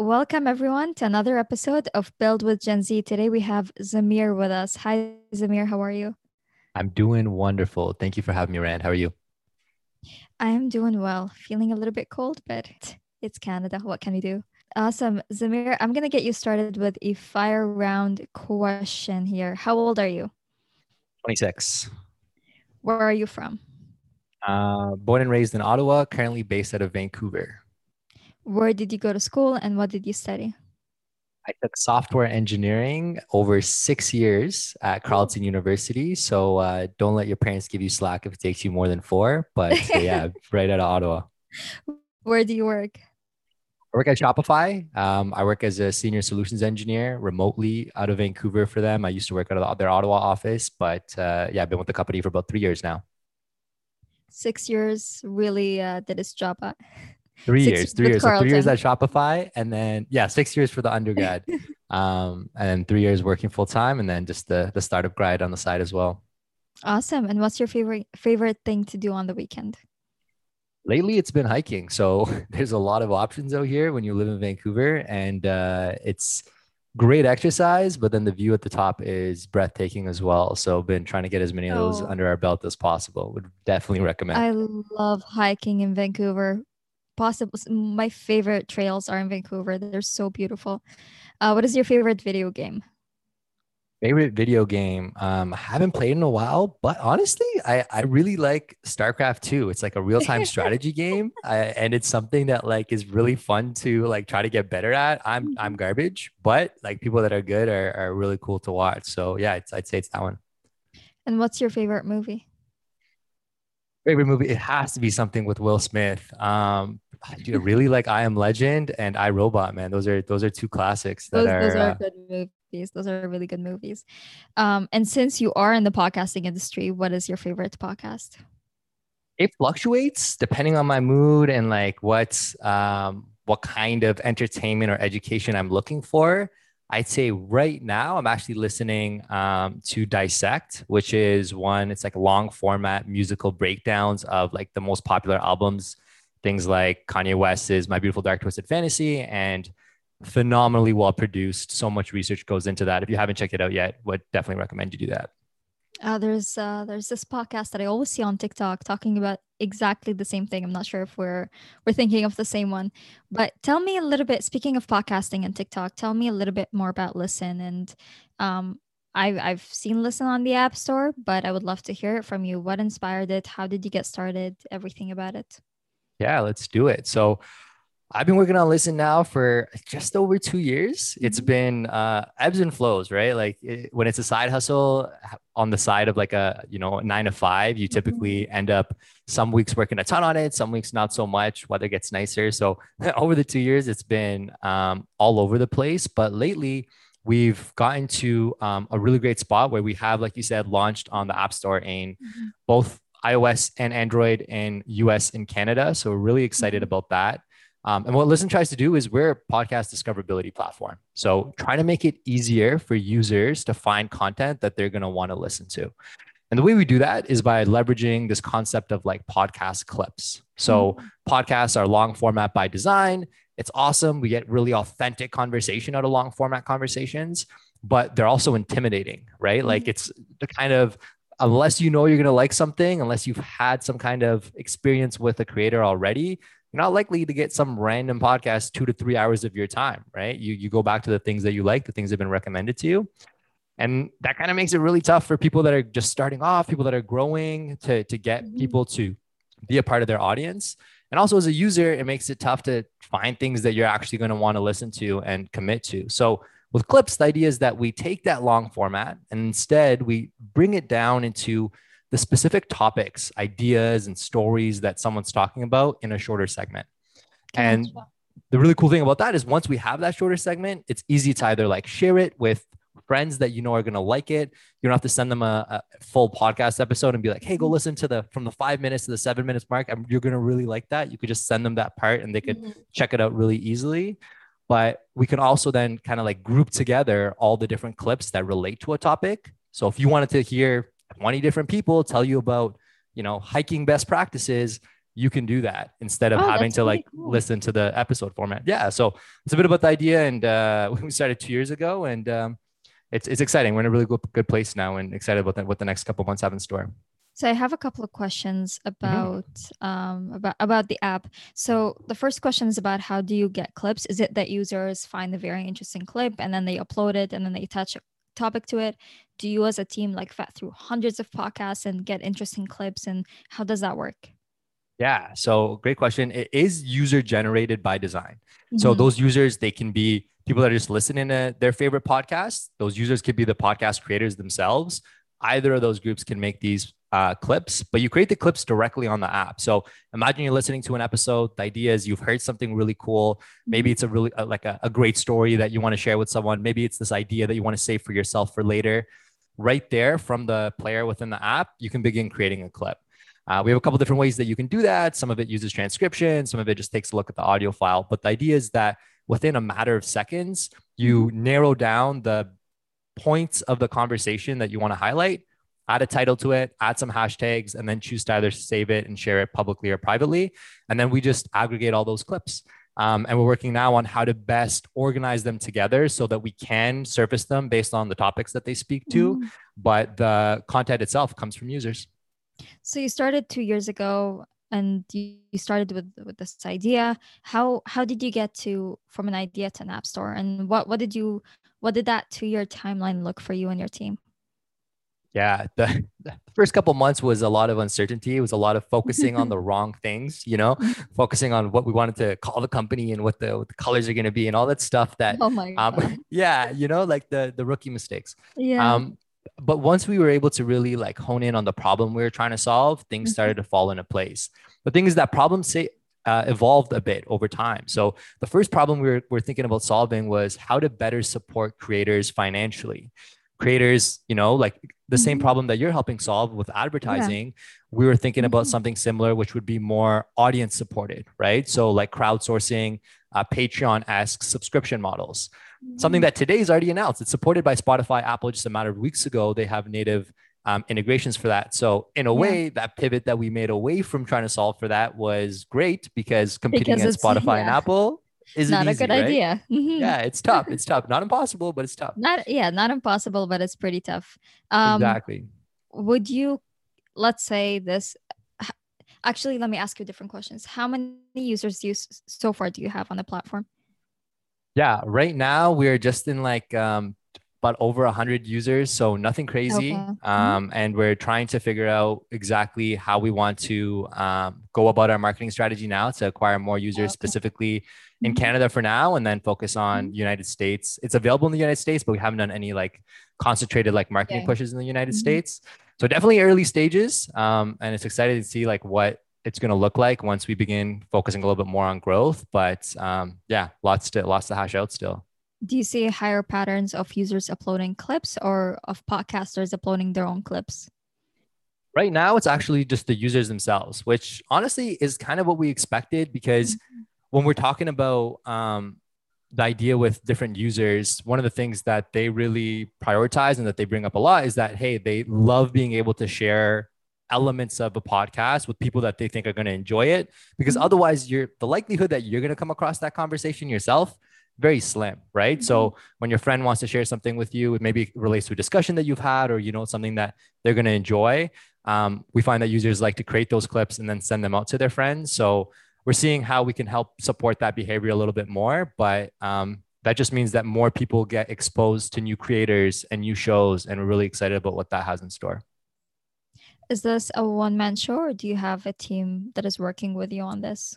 welcome everyone to another episode of Build with Gen Z. Today we have Zameer with us. Hi, Zameer. How are you? I'm doing wonderful. Thank you for having me, Rand. How are you? I am doing well. Feeling a little bit cold, but it's Canada. What can we do? Awesome. Zameer, I'm going to get you started with a fire round question here. How old are you? 26. Where are you from? Uh, born and raised in Ottawa, currently based out of Vancouver. Where did you go to school and what did you study? I took software engineering over six years at Carleton University. So uh, don't let your parents give you slack if it takes you more than four. But yeah, right out of Ottawa. Where do you work? I work at Shopify. Um, I work as a senior solutions engineer remotely out of Vancouver for them. I used to work out of their Ottawa office, but uh, yeah, I've been with the company for about three years now. Six years really uh, did its job. At. Three six years, three years, so three years at Shopify, and then yeah, six years for the undergrad, um, and then three years working full time, and then just the the startup grind on the side as well. Awesome. And what's your favorite favorite thing to do on the weekend? Lately, it's been hiking. So there's a lot of options out here when you live in Vancouver, and uh, it's great exercise. But then the view at the top is breathtaking as well. So been trying to get as many of those oh. under our belt as possible. Would definitely recommend. I love hiking in Vancouver possible my favorite trails are in Vancouver. They're so beautiful. Uh, what is your favorite video game? Favorite video game? Um, I haven't played in a while, but honestly, I, I really like StarCraft 2. It's like a real time strategy game, I, and it's something that like is really fun to like try to get better at. I'm mm-hmm. I'm garbage, but like people that are good are, are really cool to watch. So yeah, I'd say it's that one. And what's your favorite movie? Favorite movie? It has to be something with Will Smith. Um, dude, really like I Am Legend and I Robot, man. Those are those are two classics that those, are, those are uh, good movies. Those are really good movies. Um, and since you are in the podcasting industry, what is your favorite podcast? It fluctuates depending on my mood and like what um what kind of entertainment or education I'm looking for. I'd say right now I'm actually listening um, to Dissect, which is one, it's like long format musical breakdowns of like the most popular albums things like Kanye West's My Beautiful Dark Twisted Fantasy and phenomenally well produced. So much research goes into that. If you haven't checked it out yet, would definitely recommend you do that. Uh, there's uh, there's this podcast that I always see on TikTok talking about exactly the same thing. I'm not sure if we're we're thinking of the same one, but tell me a little bit. Speaking of podcasting and TikTok, tell me a little bit more about LISN. And um, I've I've seen LISN on the App Store, but I would love to hear it from you. What inspired it? How did you get started? Everything about it. Yeah, let's do it. So I've been working on LISN now for just over two years. It's mm-hmm. been uh, ebbs and flows, right? Like it, when it's a side hustle on the side of like a you know nine to five, you typically mm-hmm. end up some weeks working a ton on it, some weeks not so much. Weather gets nicer, so over the two years, it's been um, all over the place. But lately, we've gotten to um, a really great spot where we have, like you said, launched on the App Store in mm-hmm. both iOS and Android in US and Canada. So we're really excited mm-hmm. about that. Um, and what LISN tries to do is we're a podcast discoverability platform. So trying to make it easier for users to find content that they're going to want to listen to. And the way we do that is by leveraging this concept of like podcast clips. So mm-hmm. podcasts are long format by design. It's awesome. We get really authentic conversation out of long format conversations, but they're also intimidating, right? Mm-hmm. Like it's the kind of unless you know you're going to like something, unless you've had some kind of experience with a creator already, you're not likely to get some random podcast two to three hours of your time, right? You, you go back to the things that you like, the things that have been recommended to you. And that kind of makes it really tough for people that are just starting off, people that are growing to, to get mm-hmm. people to be a part of their audience. And also as a user, it makes it tough to find things that you're actually going to want to listen to and commit to. So with clips, the idea is that we take that long format and instead we bring it down into the specific topics, ideas, and stories that someone's talking about in a shorter segment. And the really cool thing about that is once we have that shorter segment, it's easy to either like share it with friends that you know are going to like it. You don't have to send them a, a, full podcast episode and be like, "Hey, go mm-hmm. listen to the from the five minutes to the seven minutes mark. I'm, you're going to really like that." You could just send them that part and they could mm-hmm. check it out really easily but we can also then kind of like group together all the different clips that relate to a topic. So if you wanted to hear 20 different people tell you about, you know, hiking best practices, you can do that instead of Oh, having to really like cool. listen to the episode format. Yeah. So it's a bit about the idea. And uh, we started two years ago and um, it's, it's exciting. We're in a really good, good place now and excited about the, what the next couple months have in store. So I have a couple of questions Mm-hmm. about um about about the app. So the first question is about how do you get clips? Is it that users find a very interesting clip and then they upload it and then they attach a topic to it? Do you as a team like vet through hundreds of podcasts and get interesting clips and how does that work? Yeah. So great question. It is user generated by design. So Mhm. those users, they can be people that are just listening to their favorite podcast. Those users could be the podcast creators themselves. Either of those groups can make these uh, clips, but you create the clips directly on the app. So imagine you're listening to an episode. The idea is you've heard something really cool. Maybe it's a really uh, like a, a great story that you want to share with someone. Maybe it's this idea that you want to save for yourself for later. Right there from the player within the app, you can begin creating a clip. Uh, we have a couple different ways that you can do that. Some of it uses transcription, some of it just takes a look at the audio file. But the idea is that within a matter of seconds, you narrow down the points of the conversation that you want to highlight, add a title to it, add some hashtags, and then choose to either save it and share it publicly or privately. And then we just aggregate all those clips. Um, and we're working now on how to best organize them together so that we can surface them based on the topics that they speak to. Mhm. But the content itself comes from users. So you started two years ago and you you started with with this idea. How how did you get to from an idea to an app store? And what what did you what did that two year timeline look for you and your team? Yeah, the, the first couple months was a lot of uncertainty. It was a lot of focusing on the wrong things, you know, focusing on what we wanted to call the company and what the, what the colors are going to be and all that stuff that, Oh my god. um, yeah, you know, like the, the rookie mistakes. yeah. Um, but once we were able to really like hone in on the problem we were trying to solve, things Mhm. started to fall into place. The thing is that problem say, uh, evolved a bit over time. So the first problem we were, were thinking about solving was how to better support creators financially. Creators, you know, like the same Mhm. problem that you're helping solve with advertising, we were thinking about Mhm. something similar, which would be more audience supported, right? So like crowdsourcing, uh, Patreon-esque subscription models something that today is already announced. It's supported by Spotify, Apple. Just a matter of weeks ago, they have native um, integrations for that. So in a Yeah. way, that pivot that we made away from trying to solve for that was great because competing Because against Spotify and. Apple isn't not a easy, good right? idea. Mhm. Yeah, it's tough. It's tough. Not impossible, but it's tough. Not yeah, not impossible, but it's pretty tough. Um exactly. would you let's say this actually let me ask you different questions. How many users do you so far do you have on the platform? Yeah, right now we're just in like um, but over 100 users, so nothing crazy. Okay. Mhm. Um, and we're trying to figure out exactly how we want to um, go about our marketing strategy now to acquire more users, Okay. specifically in. Canada for now, and then focus on United States. It's available in the United States, but we haven't done any like concentrated like marketing Okay. pushes in the United Mhm. States. So definitely early stages, um, and it's exciting to see like what it's going to look like once we begin focusing a little bit more on growth. But um, yeah, lots to lots to hash out still. Do you see higher patterns of users uploading clips or of podcasters uploading their own clips? Right now, it's actually just the users themselves, which honestly is kind of what we expected because when we're talking about um, the idea with different users, one of the things that they really prioritize and that they bring up a lot is that, hey, they love being able to share elements of a podcast with people that they think are going to enjoy it. Because Mhm. otherwise you're the likelihood that you're going to come across that conversation yourself very slim right? So when your friend wants to share something with you it maybe relates to a discussion that you've had or you know something that they're going to enjoy um, we find that users like to create those clips and then send them out to their friends. So we're seeing how we can help support that behavior a little bit more but um, that just means that more people get exposed to new creators and new shows and we're really excited about what that has in store Is this a one man show or do you have a team that is working with you on this?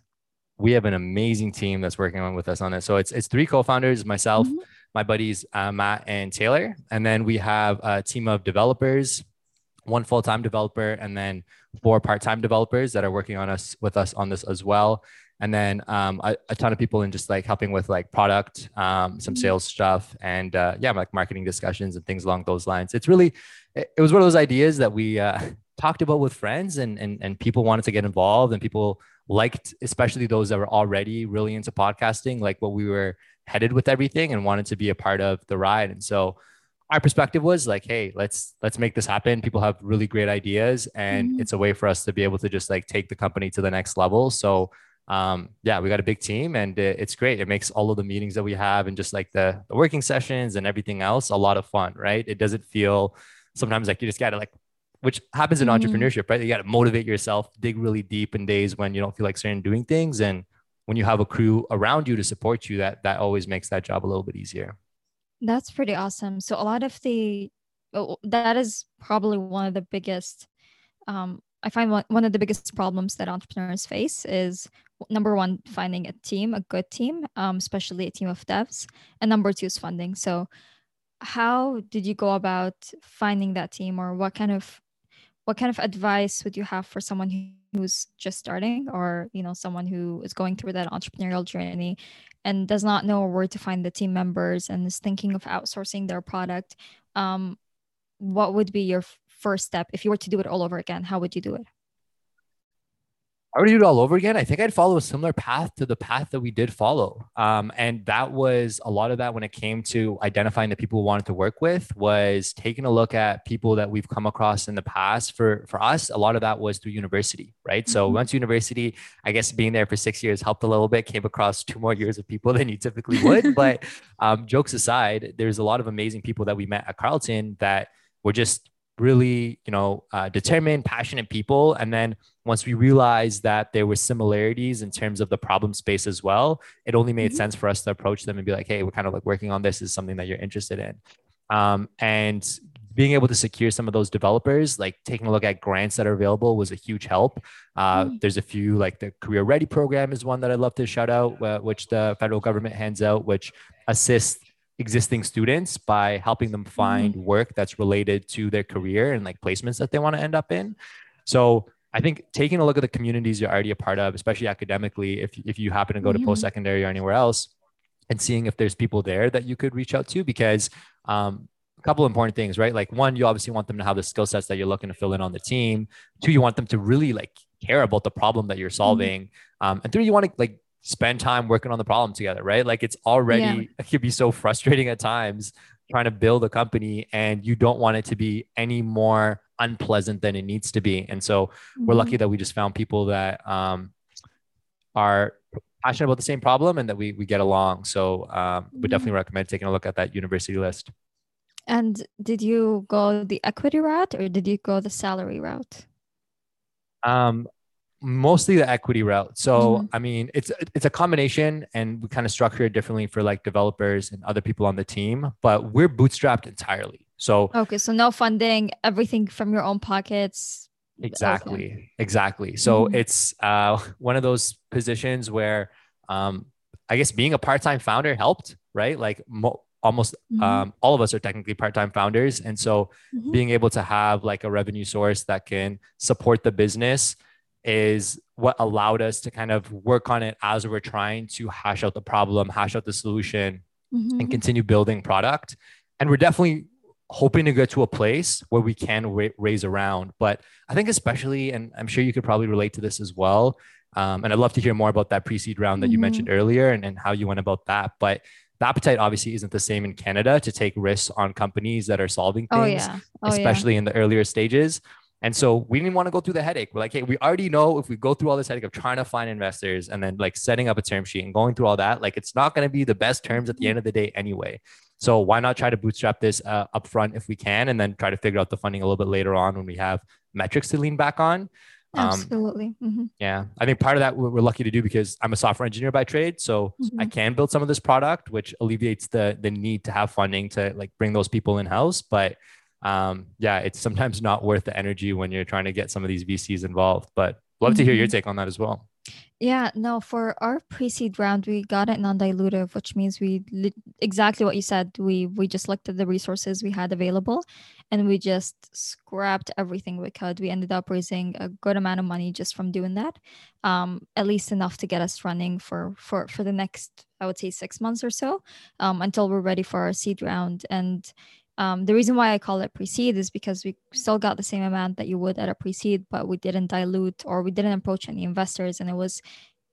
we have an amazing team that's working on with us on this. So it's it's three co-founders, myself, Mhm. my buddies uh, Matt and Taylor, and then we have a team of developers, one full-time developer, and then four part-time developers that are working on us with us on this as well. And then um, a, a ton of people in just like helping with like product, um, some Mhm. sales stuff, and uh, yeah, like marketing discussions and things along those lines. It's really, it, it was one of those ideas that we uh, talked about with friends, and and and people wanted to get involved, and people liked, especially those that were already really into podcasting, like what we were headed with everything and wanted to be a part of the ride. And so our perspective was like, hey, let's let's make this happen. People have really great ideas, and mm-hmm. it's a way for us to be able to just like take the company to the next level. So um, yeah, we got a big team, and it's great. It makes all of the meetings that we have and just like the, the working sessions and everything else a lot of fun, right? It doesn't feel sometimes like you just gotta like which happens in mm-hmm. entrepreneurship, right? You got to motivate yourself, dig really deep in days when you don't feel like certain doing things. And when you have a crew around you to support you, that that always makes that job a little bit easier. That's pretty awesome. So a lot of the oh, that is probably one of the biggest um, I find one, one of the biggest problems that entrepreneurs face is number one, finding a team, a good team, um, especially a team of devs, and number two is funding. So, how did you go about finding that team, or what kind of what kind of advice would you have for someone who's just starting, or you know, someone who is going through that entrepreneurial journey and does not know where to find the team members and is thinking of outsourcing their product, um, what would be your first step if you were to do it all over again? How would you do it? I would do it all over again. I think I'd follow a similar path to the path that we did follow. Um, and that was a lot of that when it came to identifying the people we wanted to work with was taking a look at people that we've come across in the past. For for us, a lot of that was through university, right? Mm-hmm. So once university, I guess being there for six years helped a little bit, came across two more years of people than you typically would. but um, jokes aside, there's a lot of amazing people that we met at Carleton that were just really you know uh, determined passionate people and then once we realized that there were similarities in terms of the problem space as well it only made mm-hmm. sense for us to approach them and be like hey we're kind of like working on this is something that you're interested in um, and being able to secure some of those developers like taking a look at grants that are available was a huge help uh, mm-hmm. there's a few like the career ready program is one that i'd love to shout out uh, which the federal government hands out which assists existing students by helping them find mm-hmm. work that's related to their career and like placements that they want to end up in. So I think taking a look at the communities you're already a part of, especially academically, if, if you happen to go mm-hmm. to post secondary or anywhere else, and seeing if there's people there that you could reach out to, because um, a couple important things, right? Like one, you obviously want them to have the skill sets that you're looking to fill in on the team. Two, you want them to really like care about the problem that you're mm-hmm. solving. Mm-hmm. Um, and three, you want to like spend time working on the problem together, right? Like it's already, yeah. it can be so frustrating at times trying to build a company and you don't want it to be any more unpleasant than it needs to be. And so mm-hmm. we're lucky that we just found people that um, are passionate about the same problem and that we, we get along. So um, we definitely mm-hmm. recommend taking a look at that university list. And did you go the equity route or did you go the salary route? Um, mostly the equity route. So mm-hmm. I mean, it's it's a combination, and we kind of structure it differently for like developers and other people on the team. But we're bootstrapped entirely. So okay, so no funding, everything from your own pockets. Exactly, okay. exactly. So mm-hmm. it's uh, one of those positions where um, I guess being a part-time founder helped, right? Like mo- almost mm-hmm. um, all of us are technically part-time founders, and so mm-hmm. being able to have like a revenue source that can support the business is what allowed us to kind of work on it as we're trying to hash out the problem, hash out the solution, mm-hmm. and continue building product. And we're definitely hoping to get to a place where we can ra- raise around. But I think, especially, and I'm sure you could probably relate to this as well. Um, and I'd love to hear more about that pre seed round that mm-hmm. you mentioned earlier and, and how you went about that. But the appetite obviously isn't the same in Canada to take risks on companies that are solving oh, things, oh, yeah. oh, especially yeah. in the earlier stages. And so we didn't want to go through the headache. We're like, hey, we already know if we go through all this headache of trying to find investors and then like setting up a term sheet and going through all that, like it's not going to be the best terms at the end of the day anyway. So why not try to bootstrap this uh, upfront if we can, and then try to figure out the funding a little bit later on when we have metrics to lean back on. Um, Absolutely. Mm-hmm. Yeah, I think part of that we're lucky to do because I'm a software engineer by trade, so mm-hmm. I can build some of this product, which alleviates the the need to have funding to like bring those people in house. But um, yeah, it's sometimes not worth the energy when you're trying to get some of these VCs involved. But love mm-hmm. to hear your mm-hmm. take on that as well. Yeah, no, for our pre-seed round, we got it non-dilutive, which means we li- exactly what you said. We we just looked at the resources we had available, and we just scrapped everything we could. We ended up raising a good amount of money just from doing that, um, at least enough to get us running for for for the next, I would say, six months or so, um, until we're ready for our seed round. And um, the reason why I call it pre-seed is because we still got the same amount that you would at a pre-seed, but we didn't dilute or we didn't approach any investors, and it was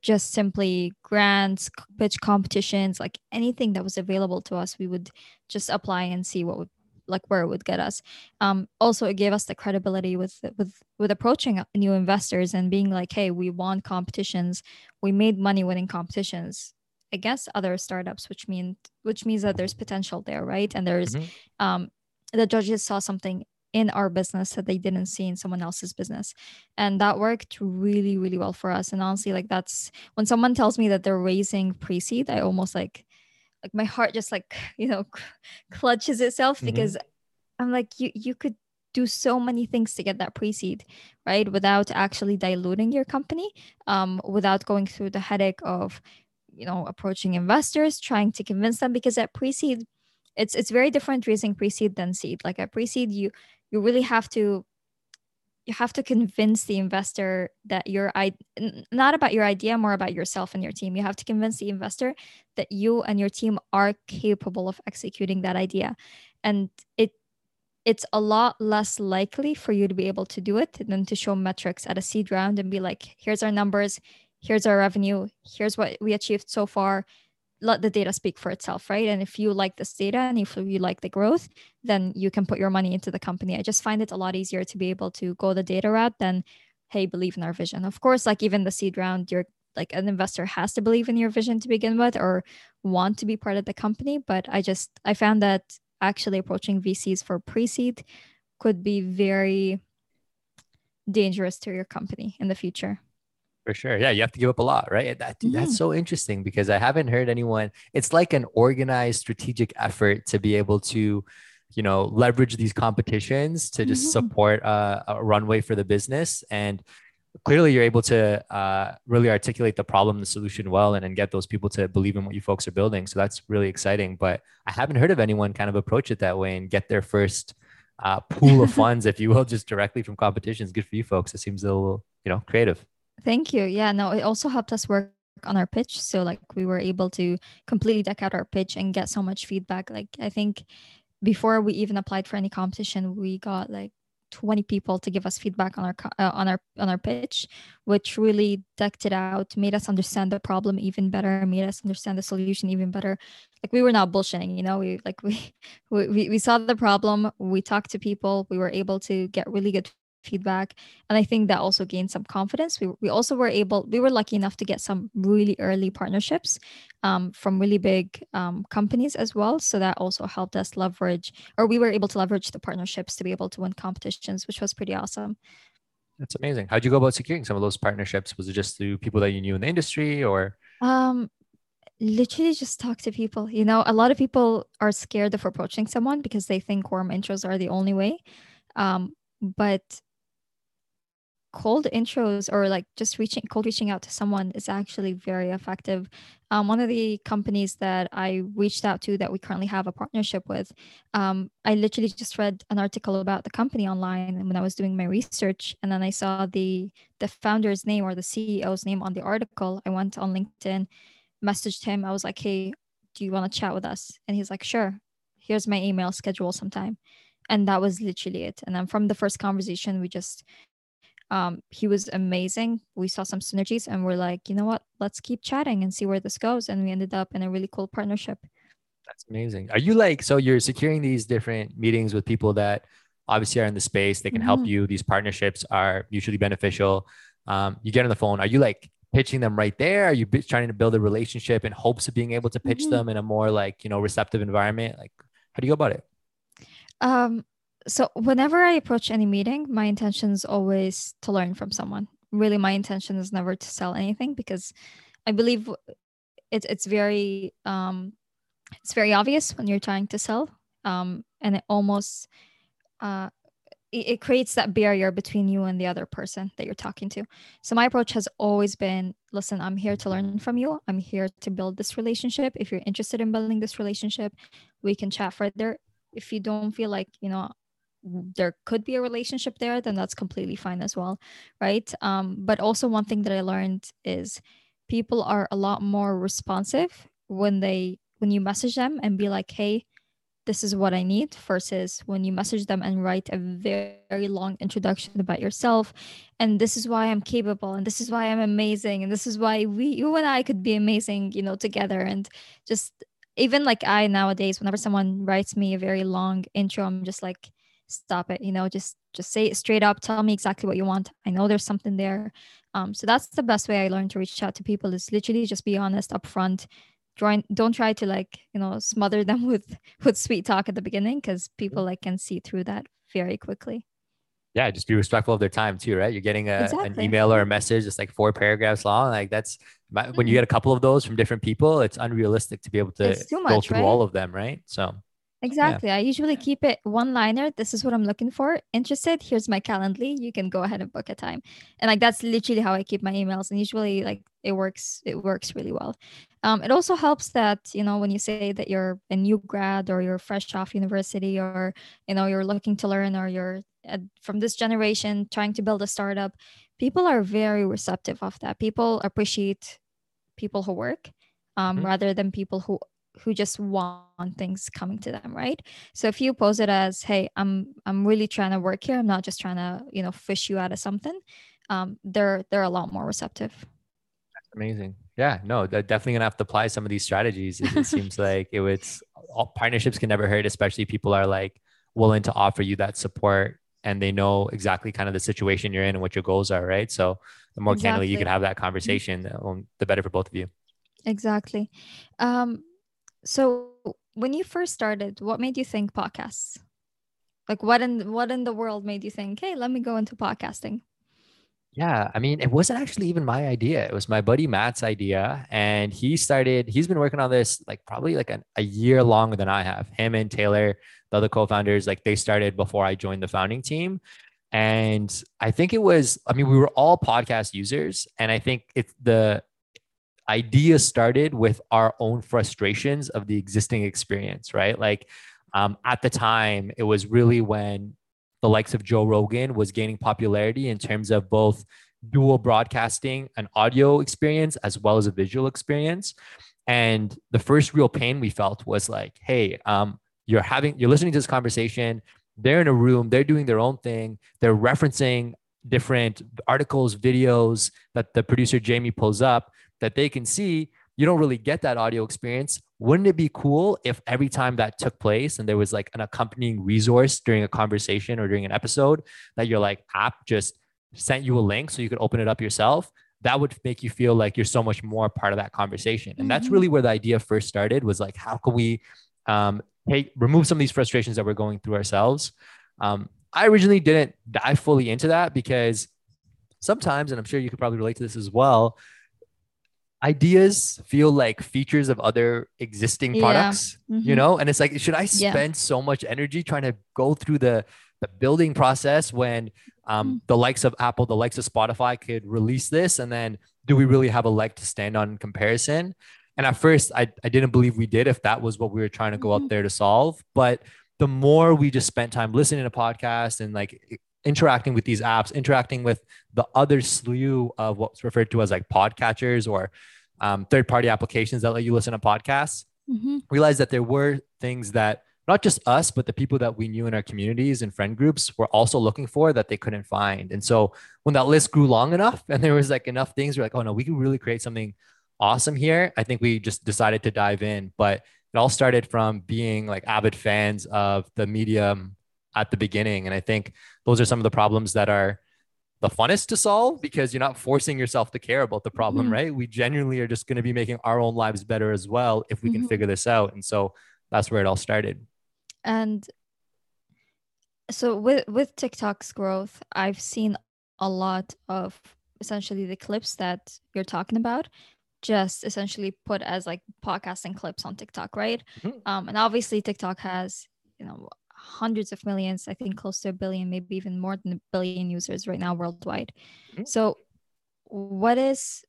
just simply grants, pitch competitions, like anything that was available to us, we would just apply and see what would like where it would get us. Um also it gave us the credibility with with with approaching new investors and being like hey we won competitions. We made money winning competitions against other startups which mean which means that there's potential there right and there's mm-hmm. um the judges saw something in our business that they didn't see in someone else's business and that worked really really well for us and honestly like that's when someone tells me that they're raising pre-seed i almost like like my heart just like you know clutches itself mm-hmm. because i'm like you you could do so many things to get that pre-seed right without actually diluting your company um without going through the headache of you know approaching investors trying to convince them because at pre-seed it's it's very different raising pre-seed than seed. Like at pre-seed you you really have to you have to convince the investor that your i not about your idea more about yourself and your team. You have to convince the investor that you and your team are capable of executing that idea. And it it's a lot less likely for you to be able to do it than to show metrics at a seed round and be like here's our numbers here's our revenue here's what we achieved so far let the data speak for itself, right? And if you like this data and if you like the growth, then you can put your money into the company. I just find it a lot easier to be able to go the data route than, hey, believe in our vision. Of course, like even the seed round, you're like an investor has to believe in your vision to begin with or want to be part of the company. But I just I found that actually approaching VCs for pre-seed could be very dangerous to your company in the future. For sure. Yeah, you have to give up a lot, right? That, mm-hmm. That's so interesting because I haven't heard anyone. It's like an organized strategic effort to be able to, you know, leverage these competitions to just mm-hmm. support a, a, runway for the business. And clearly, you're able to uh, really articulate the problem, the solution well, and, and get those people to believe in what you folks are building. So that's really exciting. But I haven't heard of anyone kind of approach it that way and get their first uh, pool of funds, if you will, just directly from competitions. Good for you folks. It seems a little, you know, creative. Thank you. Yeah, no, it also helped us work on our pitch. So like we were able to completely deck out our pitch and get so much feedback. Like I think before we even applied for any competition, we got like 20 people to give us feedback on our uh, on our on our pitch which really decked it out made us understand the problem even better made us understand the solution even better like we were not bullshitting you know we like we we, we saw the problem we talked to people we were able to get really good feedback and i think that also gained some confidence. We, we also were able we were lucky enough to get some really early partnerships um, from really big um, companies as well. So that also helped us leverage or we were able to leverage the partnerships to be able to win competitions which was pretty awesome. That's amazing. How'd you go about securing some of those partnerships? Was it just through people that you knew in the industry or? Um literally just talk to people. You know a lot of people are scared of approaching someone because they think warm intros are the only way. Um, but cold intros or like just reaching cold reaching out to someone is actually very effective. Um, one of the companies that i reached out to that we currently have a partnership with um, i literally just read an article about the company online when i was doing my research and then i saw the the founder's name or the ceo's name on the article. I went on linkedin messaged him. I was like hey do you want to chat with us? And he's like sure. Here's my email schedule sometime. And that was literally it. And then from the first conversation we just um, he was amazing. We saw some synergies and we're like, you know what, let's keep chatting and see where this goes. And we ended up in a really cool partnership. That's amazing. Are you like, so you're securing these different meetings with people that obviously are in the space, they can mm-hmm. help you. These partnerships are mutually beneficial. Um, you get on the phone. Are you like pitching them right there? Are you trying to build a relationship in hopes of being able to pitch mm-hmm. them in a more like, you know, receptive environment? Like, how do you go about it? Um, so whenever I approach any meeting, my intention is always to learn from someone. Really, my intention is never to sell anything because I believe it's it's very um, it's very obvious when you're trying to sell, um, and it almost uh, it, it creates that barrier between you and the other person that you're talking to. So my approach has always been, listen, I'm here to learn from you. I'm here to build this relationship. If you're interested in building this relationship, we can chat further if you don't feel like you know there could be a relationship there, then that's completely fine as well, right? Um, but also one thing that I learned is people are a lot more responsive when they when you message them and be like, hey, this is what I need, versus when you message them and write a very, very long introduction about yourself, and this is why I'm capable, and this is why I'm amazing, and this is why we, you and I, could be amazing, you know, together, and just even like I nowadays, whenever someone writes me a very long intro, I'm just like, stop it. You know, just just say it straight up. Tell me exactly what you want. I know there's something there. Um, so that's the best way I learned to reach out to people is literally just be honest upfront. Try, don't try to like you know smother them with with sweet talk at the beginning because people like can see through that very quickly yeah just be respectful of their time too right you're getting a, exactly. an email or a message that's like four paragraphs long like that's when you mm-hmm. get a couple of those from different people it's unrealistic to be able to much, go through right? all of them right so exactly yeah. i usually keep it one liner this is what i'm looking for interested here's my calendly you can go ahead and book a time and like that's literally how i keep my emails and usually like it works it works really well um, it also helps that you know when you say that you're a new grad or you're fresh off university or you know you're looking to learn or you're from this generation trying to build a startup people are very receptive of that people appreciate people who work um, mm-hmm. rather than people who who just want things coming to them right so if you pose it as hey i'm i'm really trying to work here i'm not just trying to you know fish you out of something um, they're they're a lot more receptive that's amazing yeah no they're definitely gonna have to apply some of these strategies it, it seems like it was all partnerships can never hurt especially people are like willing to offer you that support and they know exactly kind of the situation you're in and what your goals are, right? So the more exactly. candidly you can have that conversation, um, the better for both of you. Exactly. Um, so when you first started, what made you think podcasts? Like what in what in the world made you think, hey, let me go into podcasting? Yeah, I mean, it wasn't actually even my idea. It was my buddy Matt's idea. And he started, he's been working on this like probably like a, a year longer than I have. Him and Taylor, the other co-founders, like they started before I joined the founding team. And I think it was, I mean, we were all podcast users. And I think it's the idea started with our own frustrations of the existing experience, right? Like um, at the time, it was really when the likes of Joe Rogan was gaining popularity in terms of both dual broadcasting an audio experience as well as a visual experience. And the first real pain we felt was like, hey, um, you're having you're listening to this conversation. They're in a room, they're doing their own thing, they're referencing different articles, videos that the producer Jamie pulls up that they can see. You don't really get that audio experience wouldn't it be cool if every time that took place and there was like an accompanying resource during a conversation or during an episode that your like app just sent you a link so you could open it up yourself that would make you feel like you're so much more part of that conversation and mm-hmm. that's really where the idea first started was like how can we um, take remove some of these frustrations that we're going through ourselves um, i originally didn't dive fully into that because sometimes and i'm sure you could probably relate to this as well ideas feel like features of other existing products yeah. mm-hmm. you know and it's like should i spend yeah. so much energy trying to go through the the building process when um, mm-hmm. the likes of apple the likes of spotify could release this and then do we really have a leg to stand on in comparison and at first i, I didn't believe we did if that was what we were trying to go mm-hmm. out there to solve but the more we just spent time listening to podcasts and like interacting with these apps, interacting with the other slew of what's referred to as like podcatchers or um, third party applications that let you listen to podcasts, mm-hmm. realized that there were things that not just us, but the people that we knew in our communities and friend groups were also looking for that they couldn't find. And so when that list grew long enough and there was like enough things, we're like, oh no, we can really create something awesome here. I think we just decided to dive in. But it all started from being like avid fans of the medium at the beginning. And I think those are some of the problems that are the funnest to solve because you're not forcing yourself to care about the problem, mm-hmm. right? We genuinely are just going to be making our own lives better as well if we mm-hmm. can figure this out. And so that's where it all started. And so with with TikTok's growth, I've seen a lot of essentially the clips that you're talking about just essentially put as like podcasting clips on TikTok, right? Mm-hmm. Um, and obviously TikTok has you know hundreds of millions, I think close to a billion, maybe even more than a billion users right now worldwide. Mm-hmm. So, what is,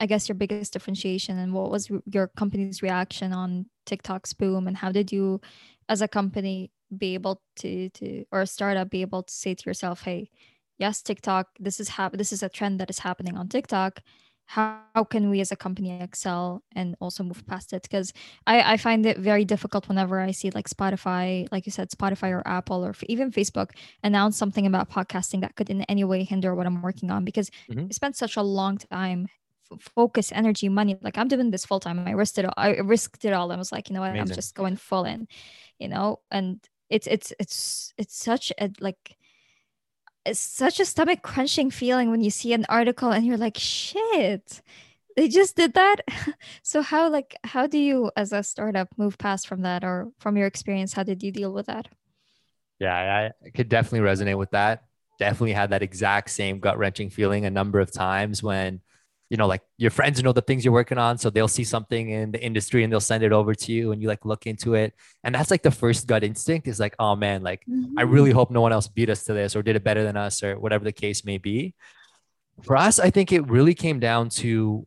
I guess, your biggest differentiation and what was your company's reaction on TikTok's boom? And how did you, as a company, be able to, to or a startup, be able to say to yourself, hey, yes, TikTok, this is hap- this is a trend that is happening on TikTok how can we as a company excel and also move past it because I, I find it very difficult whenever i see like spotify like you said spotify or apple or even facebook announce something about podcasting that could in any way hinder what i'm working on because mm-hmm. i spent such a long time focus, energy, money. Like I'm doing this full time. I risked it all. I risked it all. I was like, you know what? Amazing. I'm just going full in, you know, and it's it's it's it's such a like it's such a stomach crunching feeling when you see an article and you're like, shit, they just did that. so how like how do you as a startup move past from that or from your experience, how did you deal with that? Yeah, I could definitely resonate with that. Definitely had that exact same gut wrenching feeling a number of times when you know, like your friends know the things you're working on. So they'll see something in the industry and they'll send it over to you and you like look into it. And that's like the first gut instinct is like, oh man, like mm-hmm. I really hope no one else beat us to this or did it better than us or whatever the case may be. For us, I think it really came down to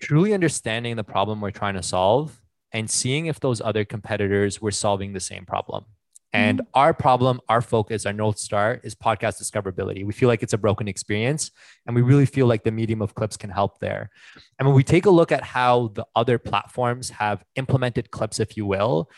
truly understanding the problem we're trying to solve and seeing if those other competitors were solving the same problem. And mm-hmm. our problem, our focus, our North Star is podcast discoverability. We feel like it's a broken experience and we really feel like the medium of clips can help there. And when we take a look at how the other platforms have implemented clips, if you will,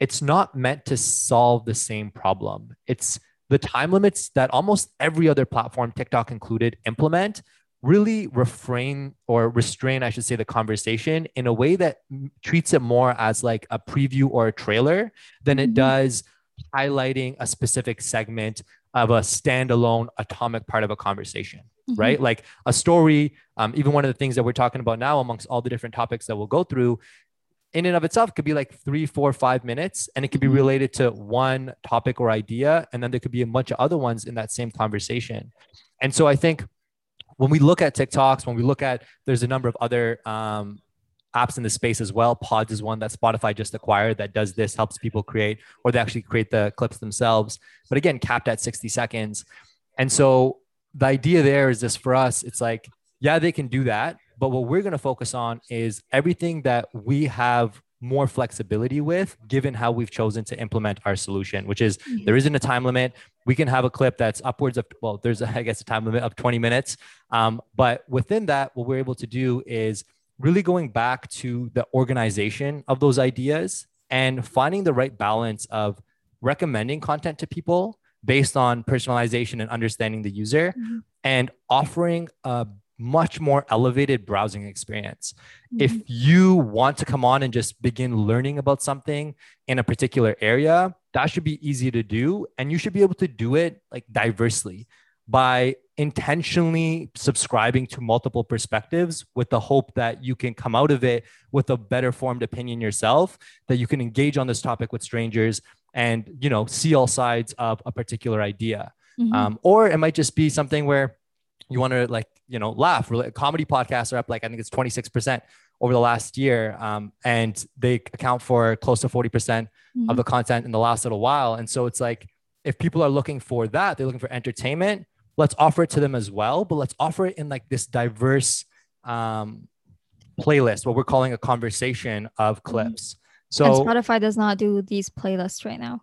it's not meant to solve the same problem. It's the time limits that almost every other platform, TikTok included, implement really refrain or restrain, I should say, the conversation in a way that treats it more as like a preview or a trailer than it mm-hmm. does highlighting a specific segment of a standalone atomic part of a conversation, mm-hmm. right? Like a story, um, even one of the things that we're talking about now, amongst all the different topics that we'll go through, in and of itself could be like three, four, five minutes, and it could be mm-hmm. related to one topic or idea. And then there could be a bunch of other ones in that same conversation. And so I think when we look at TikToks, when we look at, there's a number of other um, apps in the space as well. Podz is one that Spotify just acquired that does this, helps people create, or they actually create the clips themselves. But again, capped at 60 seconds. And so the idea there is this for us, it's like, yeah, they can do that. But what we're going to focus on is everything that we have more flexibility with, given how we've chosen to implement our solution, which is mm-hmm. there isn't a time limit. We can have a clip that's upwards of, well, there's, a, I guess, a time limit of 20 minutes. Um, but within that, what we're able to do is really going back to the organization of those ideas and finding the right balance of recommending content to people based on personalization and understanding the user mm-hmm. and offering a much more elevated browsing experience. Mm-hmm. If you want to come on and just begin learning about something in a particular area, that should be easy to do. And you should be able to do it like diversely by intentionally subscribing to multiple perspectives with the hope that you can come out of it with a better formed opinion yourself that you can engage on this topic with strangers and you know see all sides of a particular idea. Mm-hmm. um, or it might just be something where you want to like you know laugh. Comedy podcasts are up like i think it's 26% over the last year um, and they account for close to 40% mm hmm of the content in the last little while. And so it's like if people are looking for that they're looking for entertainment let's offer it to them as well, but let's offer it in like this diverse um, playlist, what we're calling a conversation of mm-hmm. clips. So and Spotify does not do these playlists right now.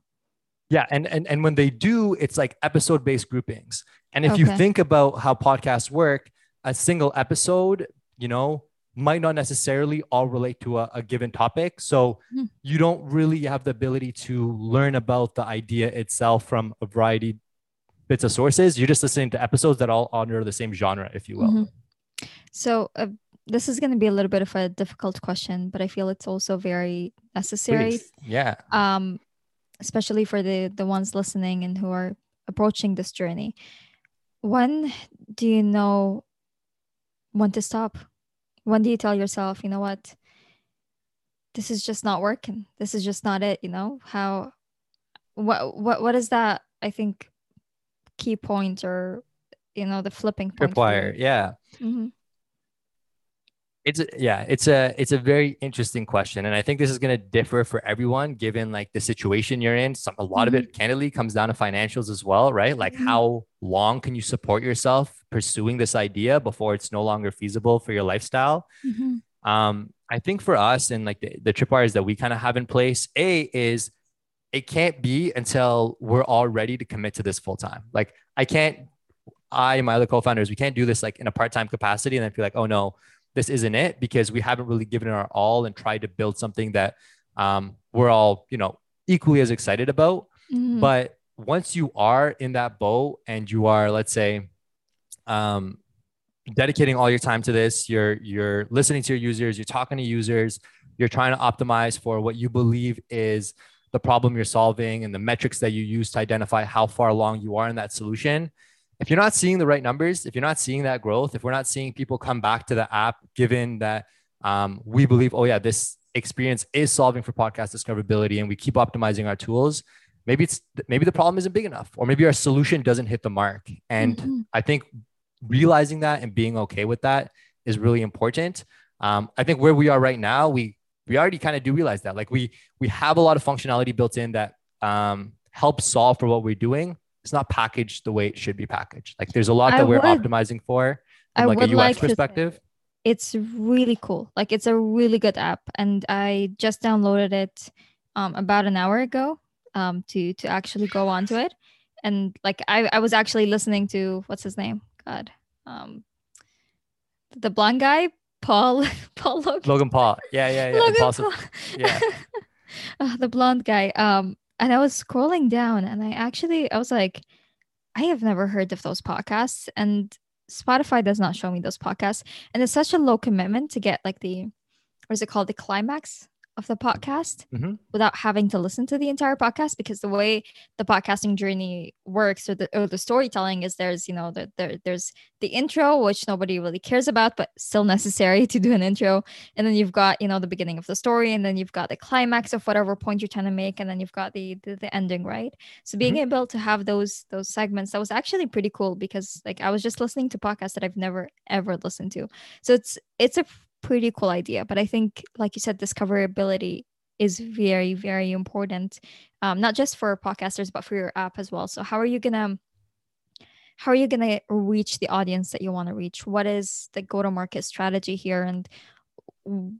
Yeah, and and and when they do, it's like episode based groupings. And if okay. you think about how podcasts work, a single episode, you know, might not necessarily all relate to a, a given topic. So mm. you don't really have the ability to learn about the idea itself from a variety bits of sources. You're just listening to episodes that all honor the same genre, if you will. Mm-hmm. So uh, this is going to be a little bit of a difficult question, but I feel it's also very necessary. Please. Yeah. Um, especially for the the ones listening and who are approaching this journey. When do you know when to stop? When do you tell yourself, you know what? This is just not working. This is just not it. You know how? What what what is that? I think key point or you know the flipping point tripwire yeah mm-hmm. it's a, yeah it's a it's a very interesting question and i think this is going to differ for everyone given like the situation you're in Some, a lot mm-hmm. of it candidly comes down to financials as well right like mm-hmm. how long can you support yourself pursuing this idea before it's no longer feasible for your lifestyle mm-hmm. um i think for us and like the, the tripwires that we kind of have in place a is it can't be until we're all ready to commit to this full time. Like I can't, I and my other co-founders, we can't do this like in a part-time capacity and then feel like, oh no, this isn't it because we haven't really given it our all and tried to build something that um, we're all, you know, equally as excited about. Mm-hmm. But once you are in that boat and you are, let's say, um, dedicating all your time to this. You're you're listening to your users. You're talking to users. You're trying to optimize for what you believe is the problem you're solving and the metrics that you use to identify how far along you are in that solution. If you're not seeing the right numbers, if you're not seeing that growth, if we're not seeing people come back to the app, given that um, we believe, oh yeah, this experience is solving for podcast discoverability, and we keep optimizing our tools, maybe it's maybe the problem isn't big enough, or maybe our solution doesn't hit the mark. And mm-hmm. I think realizing that and being okay with that is really important. Um, I think where we are right now, we we already kind of do realize that. Like we we have a lot of functionality built in that um, helps solve for what we're doing. It's not packaged the way it should be packaged. Like there's a lot that I we're would, optimizing for from I like a UX like perspective. It's really cool. Like it's a really good app, and I just downloaded it um, about an hour ago um, to to actually go onto it. And like I, I was actually listening to what's his name? God, um, the blonde guy Paul Paul Logan. Logan Paul. Yeah, yeah, yeah. Logan Paul. Yeah. uh, the blonde guy. Um, and I was scrolling down and I actually I was like, I have never heard of those podcasts. And Spotify does not show me those podcasts. And it's such a low commitment to get like the what is it called? The climax of the podcast mm-hmm. without having to listen to the entire podcast because the way the podcasting journey works or the, or the storytelling is there's you know the, there, there's the intro which nobody really cares about but still necessary to do an intro and then you've got you know the beginning of the story and then you've got the climax of whatever point you're trying to make and then you've got the the, the ending right so being mm-hmm. able to have those those segments that was actually pretty cool because like i was just listening to podcasts that i've never ever listened to so it's it's a pretty cool idea. But I think, like you said, discoverability is very, very important, um, not just for podcasters, but for your app as well. So how are you gonna how are you gonna reach the audience that you want to reach? What is the go-to-market strategy here, and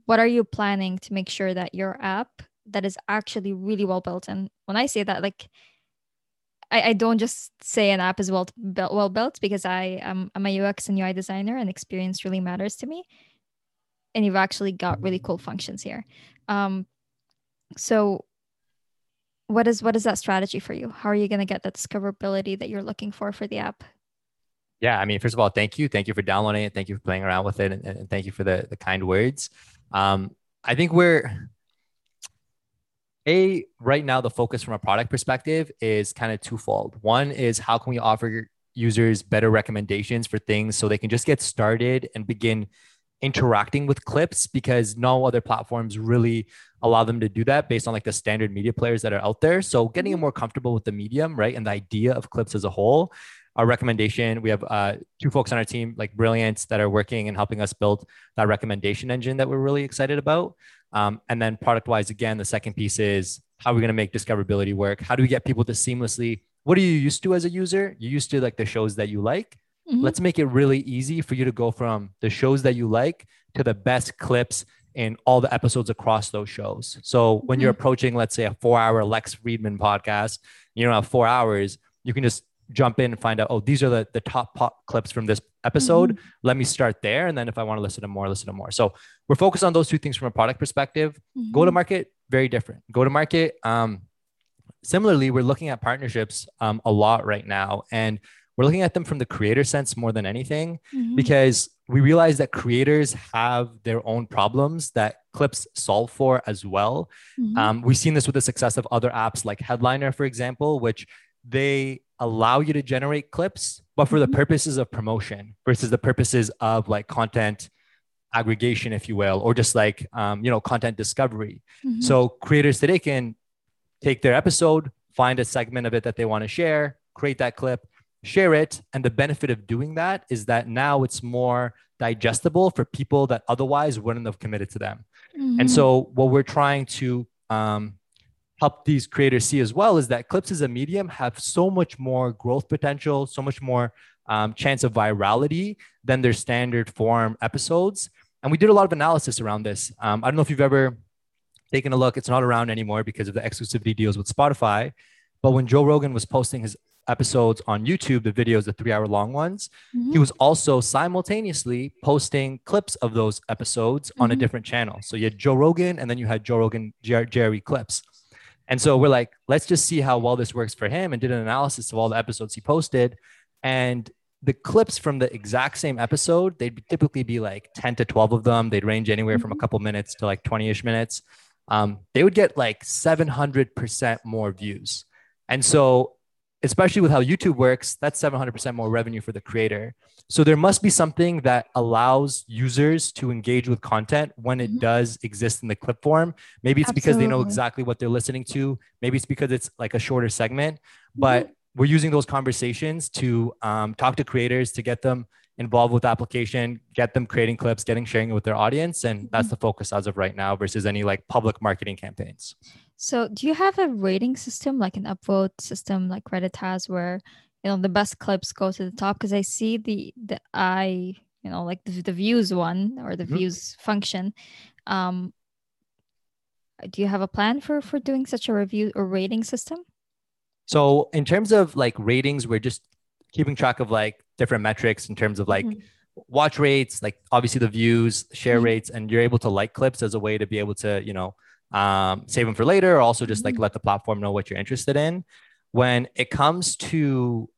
what are you planning to make sure that your app that is actually really well built? And when I say that, like I, I don't just say an app is well built, well built because I am I'm a UX and UI designer and experience really matters to me and you've actually got really cool functions here. Um, so what is what is that strategy for you? How are you going to get that discoverability that you're looking for for the app? Yeah, I mean, first of all, thank you, thank you for downloading it, thank you for playing around with it, and, and thank you for the the kind words. Um, I think we're a right now the focus from a product perspective is kind of twofold. One is how can we offer users better recommendations for things so they can just get started and begin interacting with clips because no other platforms really allow them to do that based on like the standard media players that are out there. So getting mm-hmm. more comfortable with the medium, right? And the idea of clips as a whole. Our recommendation, we have uh, two folks on our team, like Brilliant, that are working and helping us build that recommendation engine that we're really excited about. Um, and then product wise, again, the second piece is how are we going to make discoverability work? How do we get people to seamlessly, what are you used to as a user? You used to like the shows that you like Mm-hmm. Let's make it really easy for you to go from the shows that you like to the best clips in all the episodes across those shows. So when mm-hmm. you're approaching, let's say, a four hour Lex Fridman podcast, you don't have four hours, you can just jump in and find out, oh, these are the, the top pop clips from this episode. Mm-hmm. Let me start there. And then if I want to listen to more, listen to more. So we're focused on those two things from a product perspective. Mm-hmm. Go to market, very different. Go to market. Um, similarly, we're looking at partnerships um, a lot right now. And we're looking at them from the creator sense more than anything mm-hmm. because we realize that creators have their own problems that clips solve for as well mm-hmm. um, we've seen this with the success of other apps like headliner for example which they allow you to generate clips but for the mm-hmm. purposes of promotion versus the purposes of like content aggregation if you will or just like um, you know content discovery mm-hmm. so creators today can take their episode find a segment of it that they want to share create that clip share it. And the benefit of doing that is that now it's more digestible for people that otherwise wouldn't have committed to them. Mm-hmm. And so, what we're trying to um, help these creators see as well is that clips as a medium have so much more growth potential, so much more um, chance of virality than their standard form episodes. And we did a lot of analysis around this. Um, I don't know if you've ever taken a look, it's not around anymore because of the exclusivity deals with Spotify. But when Joe Rogan was posting his episodes on YouTube, the videos, the three hour long ones, mm-hmm. he was also simultaneously posting clips of those episodes mm-hmm. on a mm-hmm. different channel. So you had Joe Rogan and then you had Joe Rogan Jer- Jerry clips. And so we're like, let's just see how well this works for him and did an analysis of all the episodes he posted. And the clips from the exact same episode, they'd typically be like 10 to 12 of them. They'd range anywhere from a mm-hmm. couple minutes to like 20 ish minutes. Um, they would get like 700% more views. And so, especially with how YouTube works, that's 700% more revenue for the creator. So, there must be something that allows users to engage with content when it mm-hmm. does exist in the clip form. Maybe it's Absolutely. because they know exactly what they're listening to. Maybe it's because it's like a shorter segment. But mm-hmm we're using those conversations to um, talk to creators to get them involved with the application, get them creating clips, getting sharing it with their audience, and that's mm-hmm. the focus as of right now versus any like public marketing campaigns. So, do you have a rating system like an upvote system like Reddit has, where you know the best clips go to the top? Because I see the the I you know like the, the views one or the mm-hmm. views function. Um, do you have a plan for for doing such a review or rating system? So in terms of like ratings, we're just keeping track of like different metrics in terms of like mm-hmm. watch rates, like obviously the views, share mm-hmm. rates, and you're able to like clips as a way to be able to, you know, um, save them for later, or also just mm-hmm. like let the platform know what you're interested in. When it comes to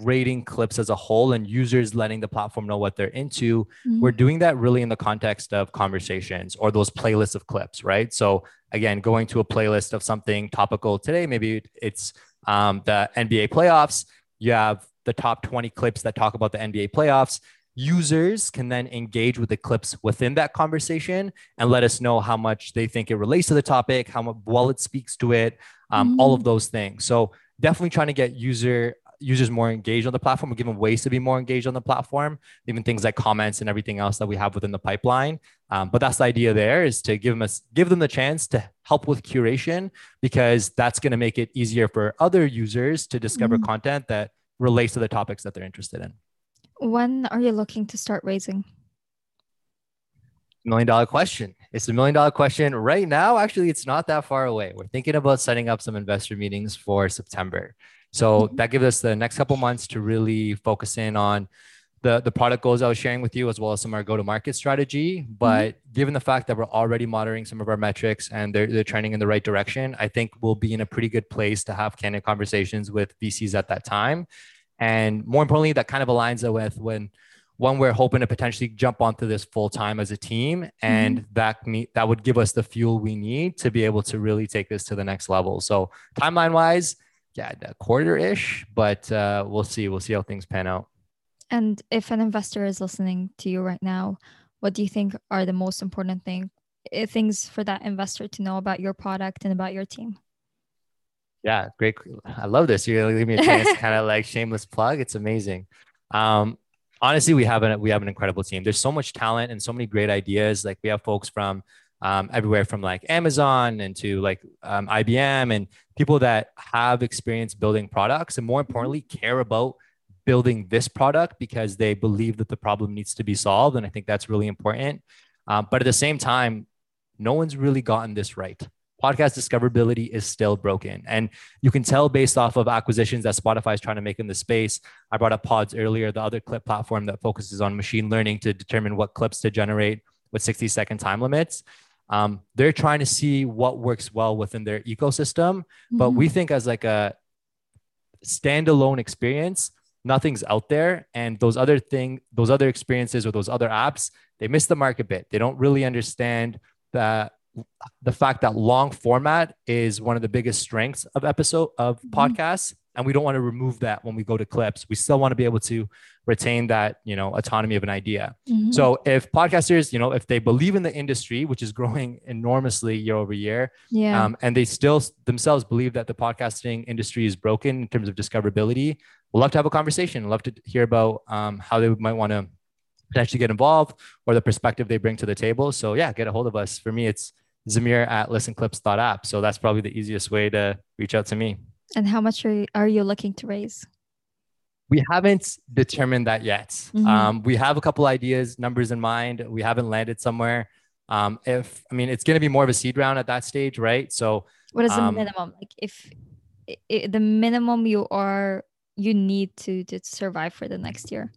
rating clips as a whole and users letting the platform know what they're into, mm-hmm. we're doing that really in the context of conversations or those playlists of clips, right? So again, going to a playlist of something topical today, maybe it's um, the NBA playoffs. You have the top 20 clips that talk about the NBA playoffs. Users can then engage with the clips within that conversation and let us know how much they think it relates to the topic, how well it speaks to it, um, mm-hmm. all of those things. So definitely trying to get user users more engaged on the platform. We're giving ways to be more engaged on the platform, even things like comments and everything else that we have within the pipeline. Um, but that's the idea there is to give them a, give them the chance to help with curation because that's going to make it easier for other users to discover mm-hmm. content that relates to the topics that they're interested in. When are you looking to start raising? Million dollar question. It's a million dollar question right now. Actually, it's not that far away. We're thinking about setting up some investor meetings for September. So that gives us the next couple months to really focus in on the, the product goals I was sharing with you, as well as some of our go to market strategy. But mm-hmm. given the fact that we're already monitoring some of our metrics and they're, they're trending in the right direction, I think we'll be in a pretty good place to have candid conversations with VCs at that time. And more importantly, that kind of aligns with when one we're hoping to potentially jump onto this full time as a team and mm-hmm. that me, that would give us the fuel we need to be able to really take this to the next level so timeline wise yeah, a quarter ish, but uh, we'll see. We'll see how things pan out. And if an investor is listening to you right now, what do you think are the most important thing eh, things for that investor to know about your product and about your team? Yeah, great. I love this. You're giving me a chance kind of like shameless plug. It's amazing. Um, honestly, we have an we have an incredible team. There's so much talent and so many great ideas. Like we have folks from um, everywhere from like Amazon and to like um, IBM and people that have experience building products and more importantly care about building this product because they believe that the problem needs to be solved. And I think that's really important. Um, but at the same time, no one's really gotten this right. Podcast discoverability is still broken. And you can tell based off of acquisitions that Spotify is trying to make in the space. I brought up Podz earlier, the other clip platform that focuses on machine learning to determine what clips to generate with 60 second time limits. Um, they're trying to see what works well within their ecosystem. Mm-hmm. But we think as like a standalone experience, nothing's out there. And those other thing, those other experiences or those other apps, they miss the mark a bit. They don't really understand that the fact that long format is one of the biggest strengths of episode of mm-hmm. podcasts and we don't want to remove that when we go to clips. We still want to be able to retain that you know autonomy of an idea. Mm-hmm. so if podcasters you know if they believe in the industry which is growing enormously year over year yeah. Um, and they still themselves believe that the podcasting industry is broken in terms of discoverability we'd love to have a conversation. Love to hear about um, how they might want to potentially get involved or the perspective they bring to the table. So yeah get a hold of us. For me it's zameer at lisnclips.app so that's probably the easiest way to reach out to me and how much are you, are you looking to raise? We haven't determined that yet. Mm-hmm. Um, we have a couple ideas, numbers in mind. We haven't landed somewhere. Um, if I mean, it's going to be more of a seed round at that stage, right? So, what is the um, minimum? Like, if, if the minimum you are you need to to survive for the next year?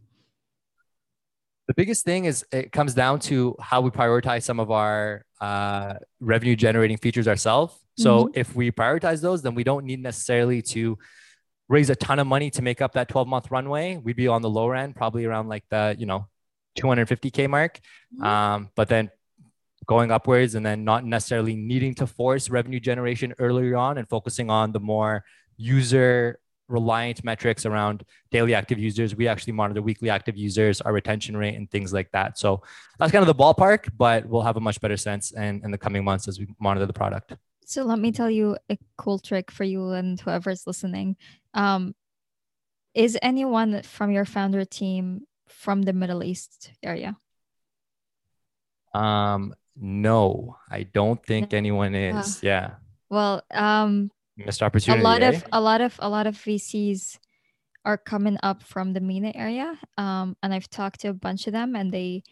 The biggest thing is it comes down to how we prioritize some of our uh, revenue generating features ourselves. So mm-hmm. if we prioritize those, then we don't need necessarily to raise a ton of money to make up that 12 month runway, we'd be on the lower end, probably around like the, you know, 250K mark. Mm-hmm. Um, but then going upwards and then not necessarily needing to force revenue generation earlier on and focusing on the more user reliant metrics around daily active users. We actually monitor weekly active users, our retention rate, and things like that. So that's kind of the ballpark, but we'll have a much better sense in, in the coming months as we monitor the product. So let me tell you a cool trick for you and whoever's listening. Um, is anyone from your founder team from the Middle East area? Um, no, I don't think no. anyone is. Uh, yeah. Well, um, missed opportunity. A lot of a lot of a lot of VCs are coming up from the MENA area, um, and I've talked to a bunch of them, and they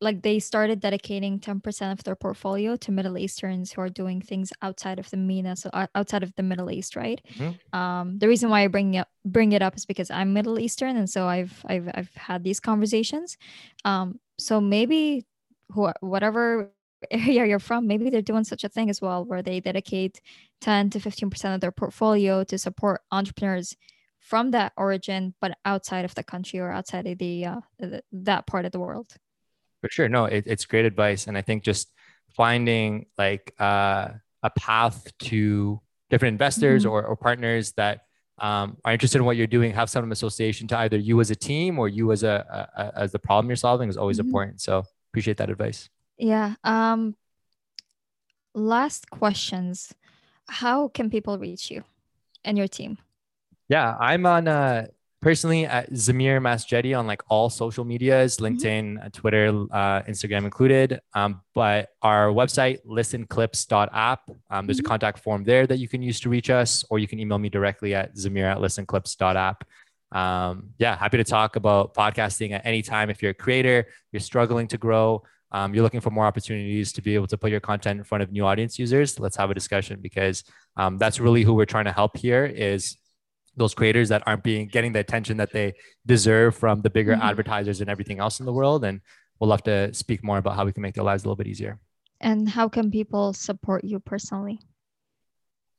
like they started dedicating 10% of their portfolio to middle easterns who are doing things outside of the MENA, so uh, outside of the middle east right mm-hmm. um, the reason why i bring it, bring it up is because i'm middle eastern and so i've i've, I've had these conversations um, so maybe who, whatever area you're from, maybe they're doing such a thing as well, where they dedicate 10 to 15% of their portfolio to support entrepreneurs from that origin, but outside of the country or outside of the, uh, the that part of the world. For sure. No, it, it's great advice. And I think just finding like uh, a path to different investors mm-hmm. or, or partners that um, are interested in what you're doing, have some association to either you as a team or you as a, a, as the problem you're solving is always mm-hmm. important. So appreciate that advice. Yeah. Um last questions. How can people reach you and your team? Yeah, I'm on uh personally at Zameer Masjedee on like all social medias, mm-hmm. LinkedIn, mm-hmm. Twitter, uh, Instagram included. Um, but our website, lisnclips.app, um, there's mm-hmm. a contact form there that you can use to reach us, or you can email me directly at zameer at lisnclips.app. Um, yeah, happy to talk about podcasting at any time. If you're a creator, you're struggling to grow, um, you're looking for more opportunities to be able to put your content in front of new audience users, let's have a discussion because um, that's really who we're trying to help here is those creators that aren't being getting the attention that they deserve from the bigger mm-hmm. advertisers and everything else in the world. And we'll love to speak more about how we can make their lives a little bit easier. And how can people support you personally?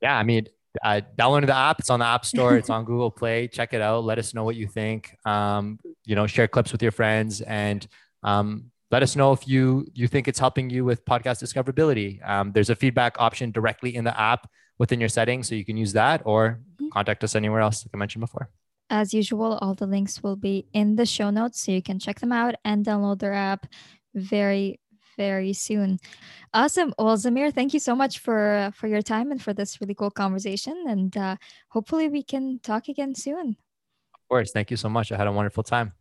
Yeah, I mean, uh, download the app. It's on the App Store. It's on Google Play. Check it out. Let us know what you think. Um, you know, share clips with your friends and um, let us know if you you think it's helping you with podcast discoverability. Um, there's a feedback option directly in the app within your settings, so you can use that or mm-hmm. contact us anywhere else, like I mentioned before. As usual, all the links will be in the show notes, so you can check them out and download their app very very soon. Awesome. Well, Zameer, thank you so much for for your time and for this really cool conversation. And uh, hopefully, we can talk again soon. Of course. Thank you so much. I had a wonderful time.